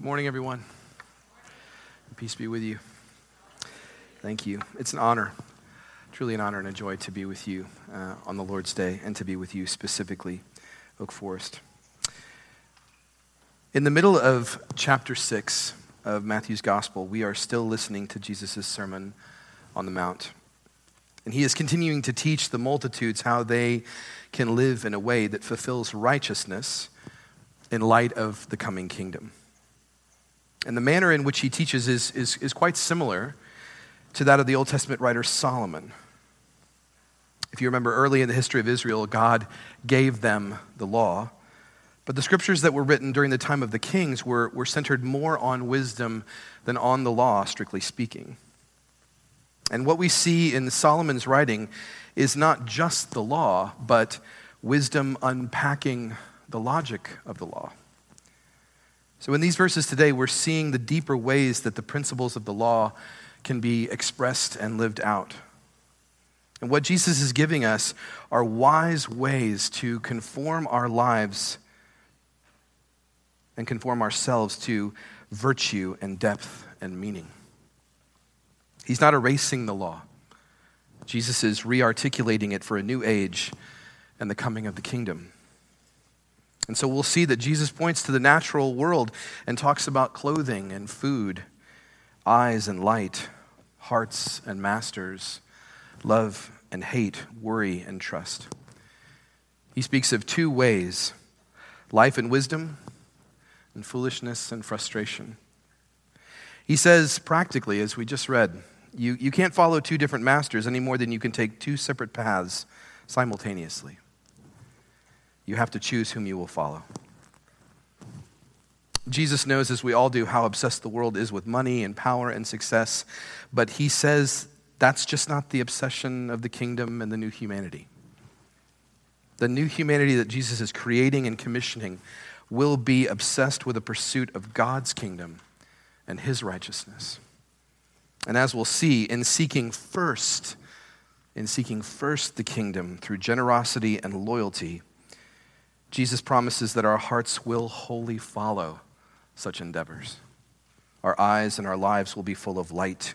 Good morning, everyone. Peace be with you. Thank you. It's an honor, truly an honor and a joy to be with you uh, on the Lord's Day and to be with you specifically, Oak Forest. In the middle of chapter 6 of Matthew's Gospel, we are still listening to Jesus' Sermon on the Mount. And he is continuing to teach the multitudes how they can live in a way that fulfills righteousness in light of the coming kingdom. And the manner in which he teaches is, is, is quite similar to that of the Old Testament writer Solomon. If you remember early in the history of Israel, God gave them the law. But the scriptures that were written during the time of the kings were, were centered more on wisdom than on the law, strictly speaking. And what we see in Solomon's writing is not just the law, but wisdom unpacking the logic of the law. So, in these verses today, we're seeing the deeper ways that the principles of the law can be expressed and lived out. And what Jesus is giving us are wise ways to conform our lives and conform ourselves to virtue and depth and meaning. He's not erasing the law, Jesus is re articulating it for a new age and the coming of the kingdom. And so we'll see that Jesus points to the natural world and talks about clothing and food, eyes and light, hearts and masters, love and hate, worry and trust. He speaks of two ways life and wisdom, and foolishness and frustration. He says, practically, as we just read, you, you can't follow two different masters any more than you can take two separate paths simultaneously. You have to choose whom you will follow. Jesus knows, as we all do, how obsessed the world is with money and power and success, but he says that's just not the obsession of the kingdom and the new humanity. The new humanity that Jesus is creating and commissioning will be obsessed with the pursuit of God's kingdom and his righteousness. And as we'll see, in seeking first, in seeking first the kingdom through generosity and loyalty, Jesus promises that our hearts will wholly follow such endeavors. Our eyes and our lives will be full of light.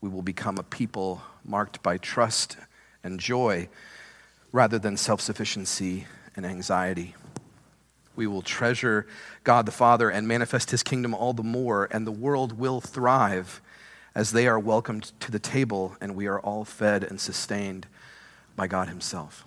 We will become a people marked by trust and joy rather than self sufficiency and anxiety. We will treasure God the Father and manifest his kingdom all the more, and the world will thrive as they are welcomed to the table and we are all fed and sustained by God himself.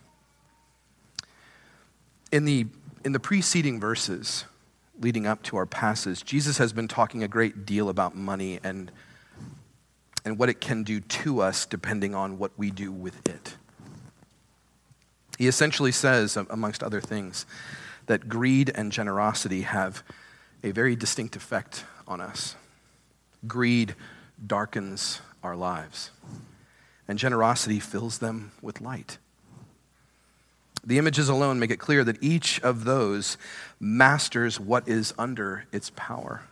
In the, in the preceding verses leading up to our passage, Jesus has been talking a great deal about money and, and what it can do to us depending on what we do with it. He essentially says, amongst other things, that greed and generosity have a very distinct effect on us. Greed darkens our lives, and generosity fills them with light. The images alone make it clear that each of those masters what is under its power.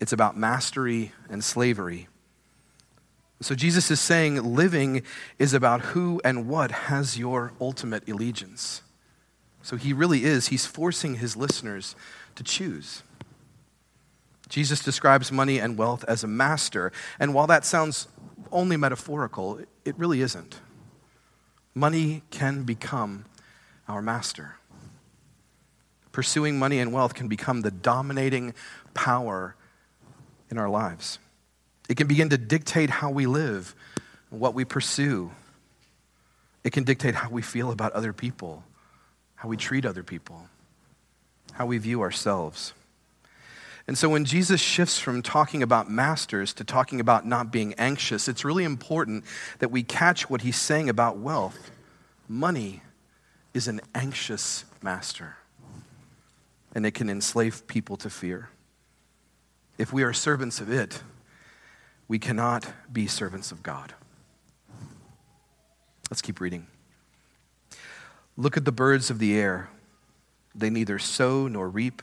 It's about mastery and slavery. So Jesus is saying living is about who and what has your ultimate allegiance. So he really is, he's forcing his listeners to choose. Jesus describes money and wealth as a master, and while that sounds only metaphorical, it really isn't. Money can become our master. Pursuing money and wealth can become the dominating power in our lives. It can begin to dictate how we live, what we pursue. It can dictate how we feel about other people, how we treat other people, how we view ourselves. And so when Jesus shifts from talking about masters to talking about not being anxious, it's really important that we catch what he's saying about wealth. Money is an anxious master. and it can enslave people to fear. If we are servants of it, we cannot be servants of God. Let's keep reading. Look at the birds of the air. They neither sow nor reap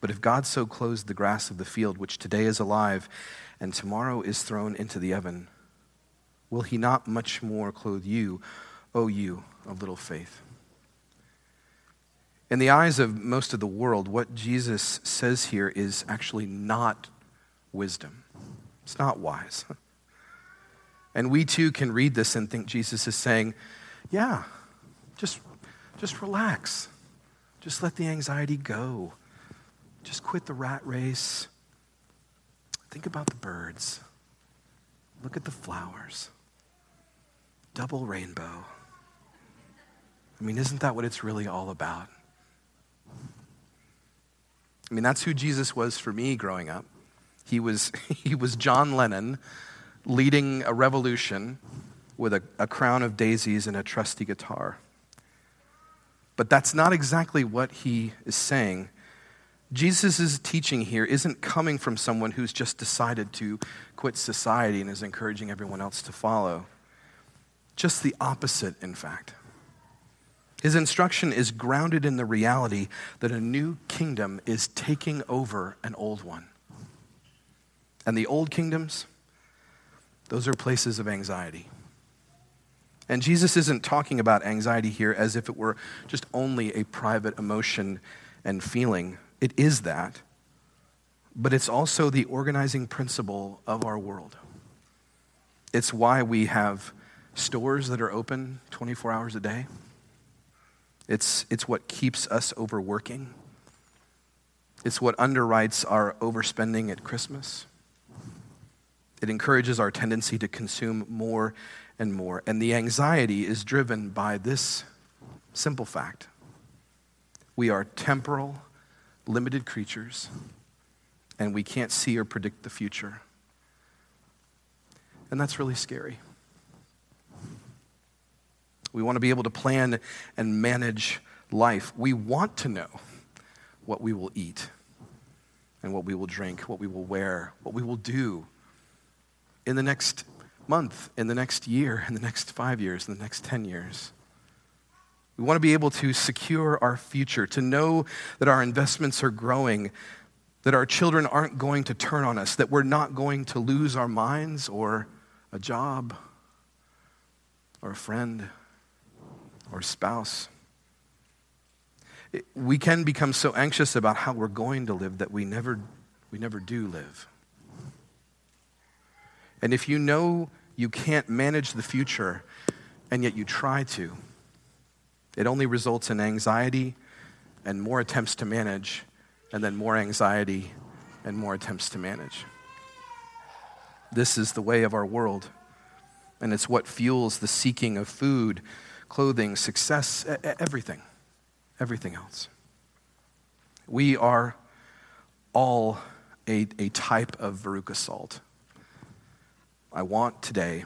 But if God so clothes the grass of the field, which today is alive and tomorrow is thrown into the oven, will he not much more clothe you, O you of little faith? In the eyes of most of the world, what Jesus says here is actually not wisdom. It's not wise. And we too can read this and think Jesus is saying, yeah, just, just relax. Just let the anxiety go. Just quit the rat race. Think about the birds. Look at the flowers. Double rainbow. I mean, isn't that what it's really all about? I mean, that's who Jesus was for me growing up. He was, he was John Lennon leading a revolution with a, a crown of daisies and a trusty guitar. But that's not exactly what he is saying. Jesus' teaching here isn't coming from someone who's just decided to quit society and is encouraging everyone else to follow. Just the opposite, in fact. His instruction is grounded in the reality that a new kingdom is taking over an old one. And the old kingdoms, those are places of anxiety. And Jesus isn't talking about anxiety here as if it were just only a private emotion and feeling. It is that, but it's also the organizing principle of our world. It's why we have stores that are open 24 hours a day. It's, it's what keeps us overworking. It's what underwrites our overspending at Christmas. It encourages our tendency to consume more and more. And the anxiety is driven by this simple fact we are temporal, limited creatures, and we can't see or predict the future. And that's really scary. We want to be able to plan and manage life. We want to know what we will eat and what we will drink, what we will wear, what we will do in the next month, in the next year, in the next five years, in the next 10 years. We want to be able to secure our future, to know that our investments are growing, that our children aren't going to turn on us, that we're not going to lose our minds or a job or a friend or a spouse. We can become so anxious about how we're going to live that we never, we never do live. And if you know you can't manage the future and yet you try to, it only results in anxiety and more attempts to manage, and then more anxiety and more attempts to manage. This is the way of our world, and it's what fuels the seeking of food clothing, success, everything, everything else. We are all a, a type of Veruca salt. I want today,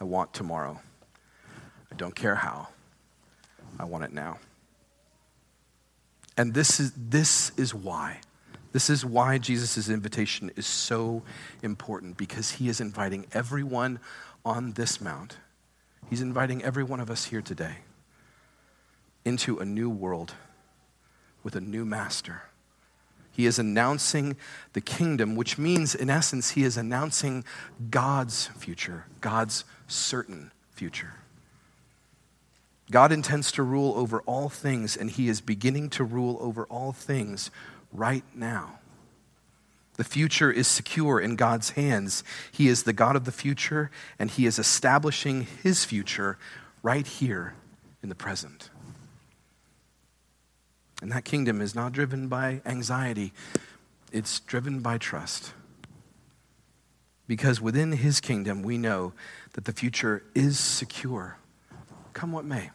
I want tomorrow. I don't care how, I want it now. And this is, this is why. This is why Jesus' invitation is so important because he is inviting everyone on this mount He's inviting every one of us here today into a new world with a new master. He is announcing the kingdom, which means, in essence, he is announcing God's future, God's certain future. God intends to rule over all things, and he is beginning to rule over all things right now. The future is secure in God's hands. He is the God of the future, and He is establishing His future right here in the present. And that kingdom is not driven by anxiety, it's driven by trust. Because within his kingdom, we know that the future is secure, come what may.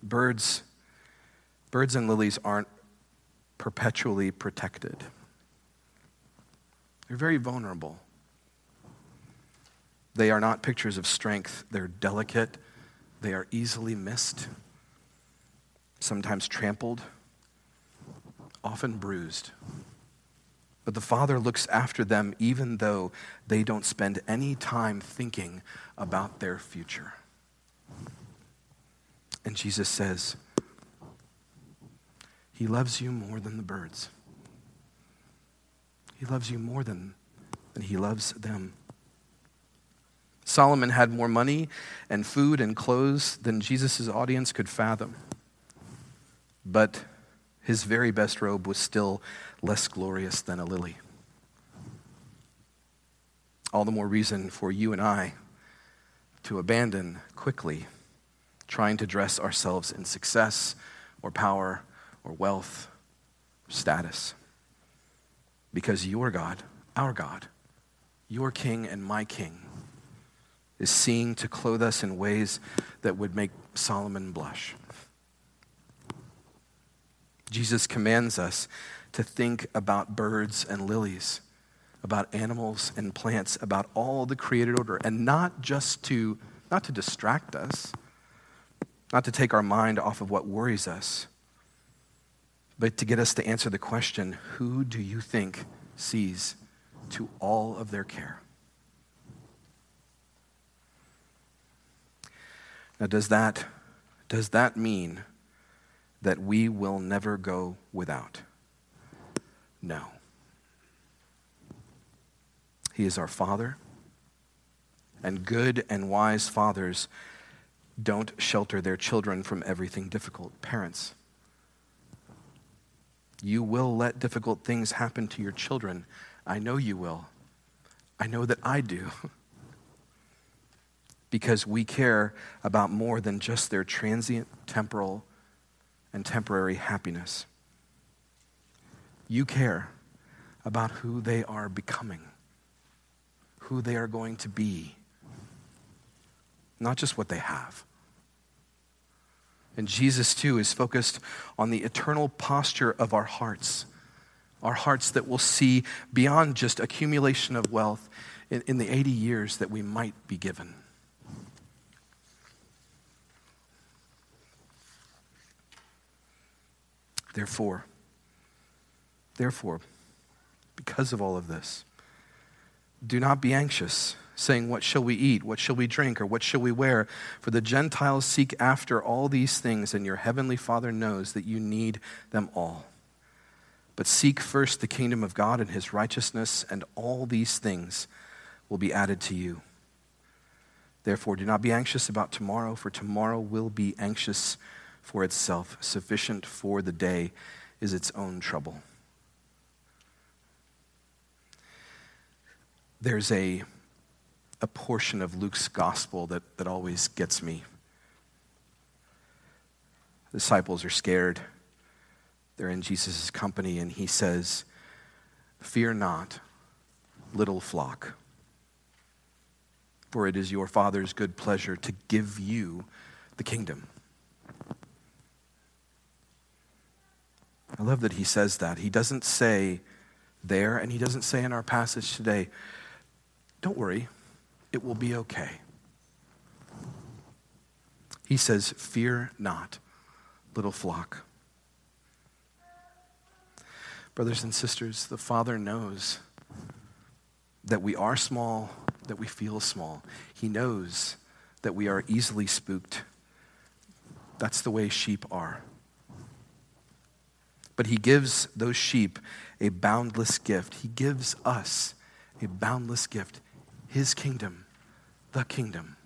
Birds, birds and lilies aren't perpetually protected. They're very vulnerable. They are not pictures of strength. They're delicate. They are easily missed, sometimes trampled, often bruised. But the Father looks after them even though they don't spend any time thinking about their future. And Jesus says, He loves you more than the birds. He loves you more than, than He loves them. Solomon had more money and food and clothes than Jesus' audience could fathom. But his very best robe was still less glorious than a lily. All the more reason for you and I to abandon quickly trying to dress ourselves in success or power or wealth or status. Because your God, our God, your King and my King, is seeing to clothe us in ways that would make Solomon blush. Jesus commands us to think about birds and lilies, about animals and plants, about all the created order, and not just to not to distract us, not to take our mind off of what worries us, but to get us to answer the question, who do you think sees to all of their care? Now, does that, does that mean that we will never go without? No. He is our Father, and good and wise fathers don't shelter their children from everything difficult. Parents, you will let difficult things happen to your children. I know you will. I know that I do. because we care about more than just their transient, temporal, and temporary happiness. You care about who they are becoming, who they are going to be, not just what they have. And Jesus, too, is focused on the eternal posture of our hearts, our hearts that will see beyond just accumulation of wealth in, in the 80 years that we might be given. Therefore, therefore, because of all of this, do not be anxious, saying, What shall we eat? What shall we drink? Or what shall we wear? For the Gentiles seek after all these things, and your heavenly Father knows that you need them all. But seek first the kingdom of God and his righteousness, and all these things will be added to you. Therefore, do not be anxious about tomorrow, for tomorrow will be anxious for itself. Sufficient for the day is its own trouble. There's a, a portion of Luke's gospel that, that always gets me. Disciples are scared. They're in Jesus' company, and he says, Fear not, little flock, for it is your Father's good pleasure to give you the kingdom. I love that he says that. He doesn't say there, and he doesn't say in our passage today, don't worry, it will be okay. He says, Fear not, little flock. Brothers and sisters, the Father knows that we are small, that we feel small. He knows that we are easily spooked. That's the way sheep are. But he gives those sheep a boundless gift. He gives us a boundless gift his kingdom, the kingdom.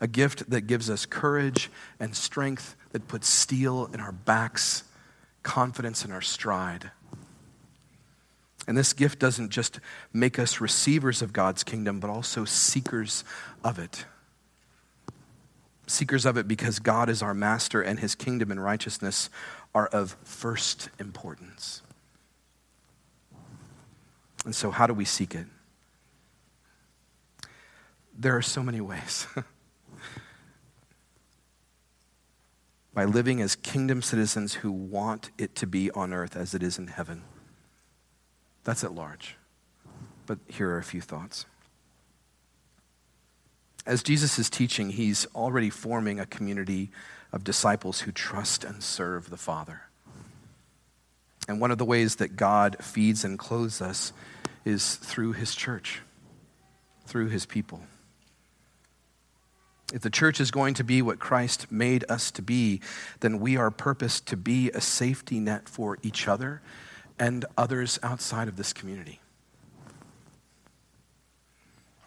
A gift that gives us courage and strength that puts steel in our backs, confidence in our stride. And this gift doesn't just make us receivers of God's kingdom, but also seekers of it. Seekers of it because God is our master and his kingdom and righteousness are of first importance. And so, how do we seek it? There are so many ways. By living as kingdom citizens who want it to be on earth as it is in heaven. That's at large. But here are a few thoughts. As Jesus is teaching, he's already forming a community of disciples who trust and serve the Father. And one of the ways that God feeds and clothes us is through his church, through his people. If the church is going to be what Christ made us to be, then we are purposed to be a safety net for each other and others outside of this community.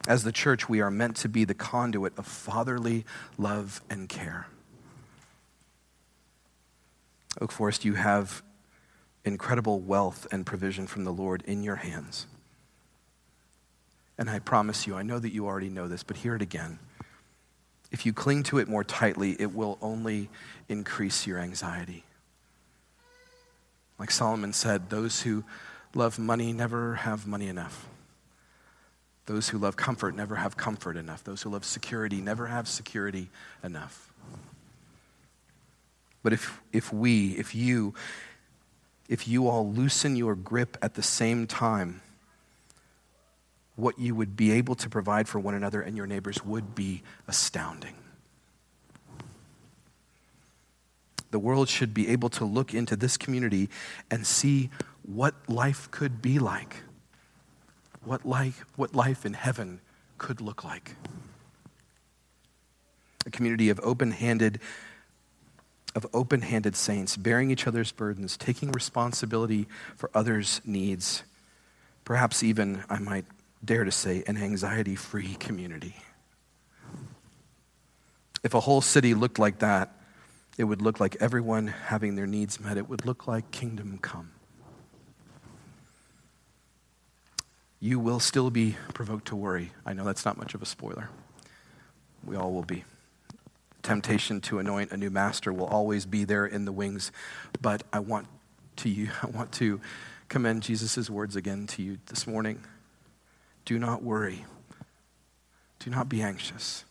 As the church, we are meant to be the conduit of fatherly love and care. Oak Forest, you have incredible wealth and provision from the Lord in your hands. And I promise you, I know that you already know this, but hear it again. If you cling to it more tightly, it will only increase your anxiety. Like Solomon said, those who love money never have money enough. Those who love comfort never have comfort enough. Those who love security never have security enough. But if, if we, if you, if you all loosen your grip at the same time, what you would be able to provide for one another and your neighbors would be astounding. The world should be able to look into this community and see what life could be like what life, what life in heaven could look like. A community of open-handed of open-handed saints bearing each other's burdens, taking responsibility for others' needs. Perhaps even I might dare to say an anxiety-free community. If a whole city looked like that, it would look like everyone having their needs met. It would look like kingdom come. you will still be provoked to worry. I know that's not much of a spoiler. We all will be. Temptation to anoint a new master will always be there in the wings, but I want to you, I want to commend Jesus' words again to you this morning. Do not worry. Do not be anxious.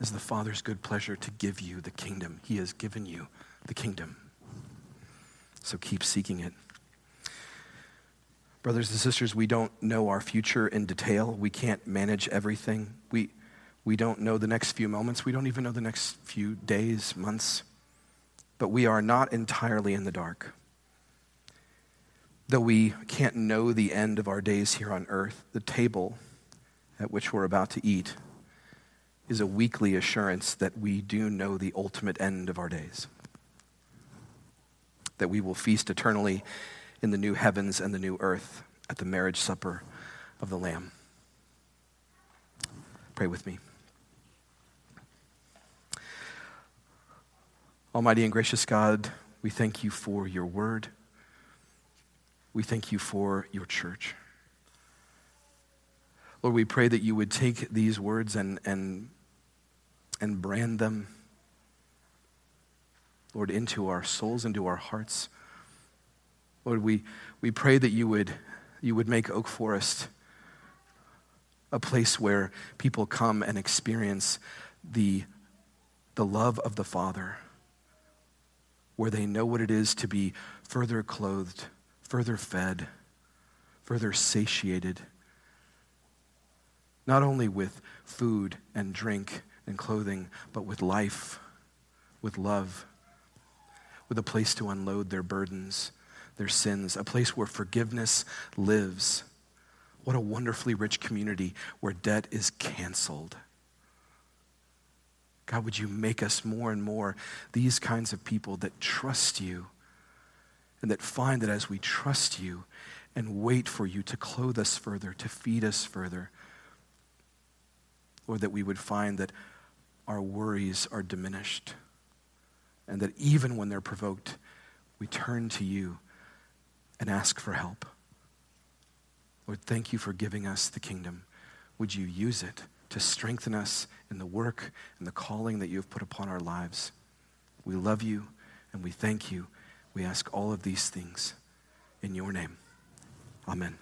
It is the Father's good pleasure to give you the kingdom. He has given you the kingdom. So keep seeking it. Brothers and sisters, we don't know our future in detail. We can't manage everything. We, we don't know the next few moments. We don't even know the next few days, months. But we are not entirely in the dark. Though we can't know the end of our days here on earth, the table at which we're about to eat is a weekly assurance that we do know the ultimate end of our days. That we will feast eternally in the new heavens and the new earth at the marriage supper of the Lamb. Pray with me. Almighty and gracious God, we thank you for your word. We thank you for your church. Lord, we pray that you would take these words and, and, and brand them, Lord, into our souls, into our hearts. Lord, we, we pray that you would, you would make Oak Forest a place where people come and experience the, the love of the Father, where they know what it is to be further clothed, further fed, further satiated, not only with food and drink and clothing, but with life, with love, with a place to unload their burdens their sins, a place where forgiveness lives. What a wonderfully rich community where debt is canceled. God, would you make us more and more these kinds of people that trust you and that find that as we trust you and wait for you to clothe us further, to feed us further, or that we would find that our worries are diminished and that even when they're provoked, we turn to you and ask for help. Lord, thank you for giving us the kingdom. Would you use it to strengthen us in the work and the calling that you have put upon our lives? We love you and we thank you. We ask all of these things in your name. Amen.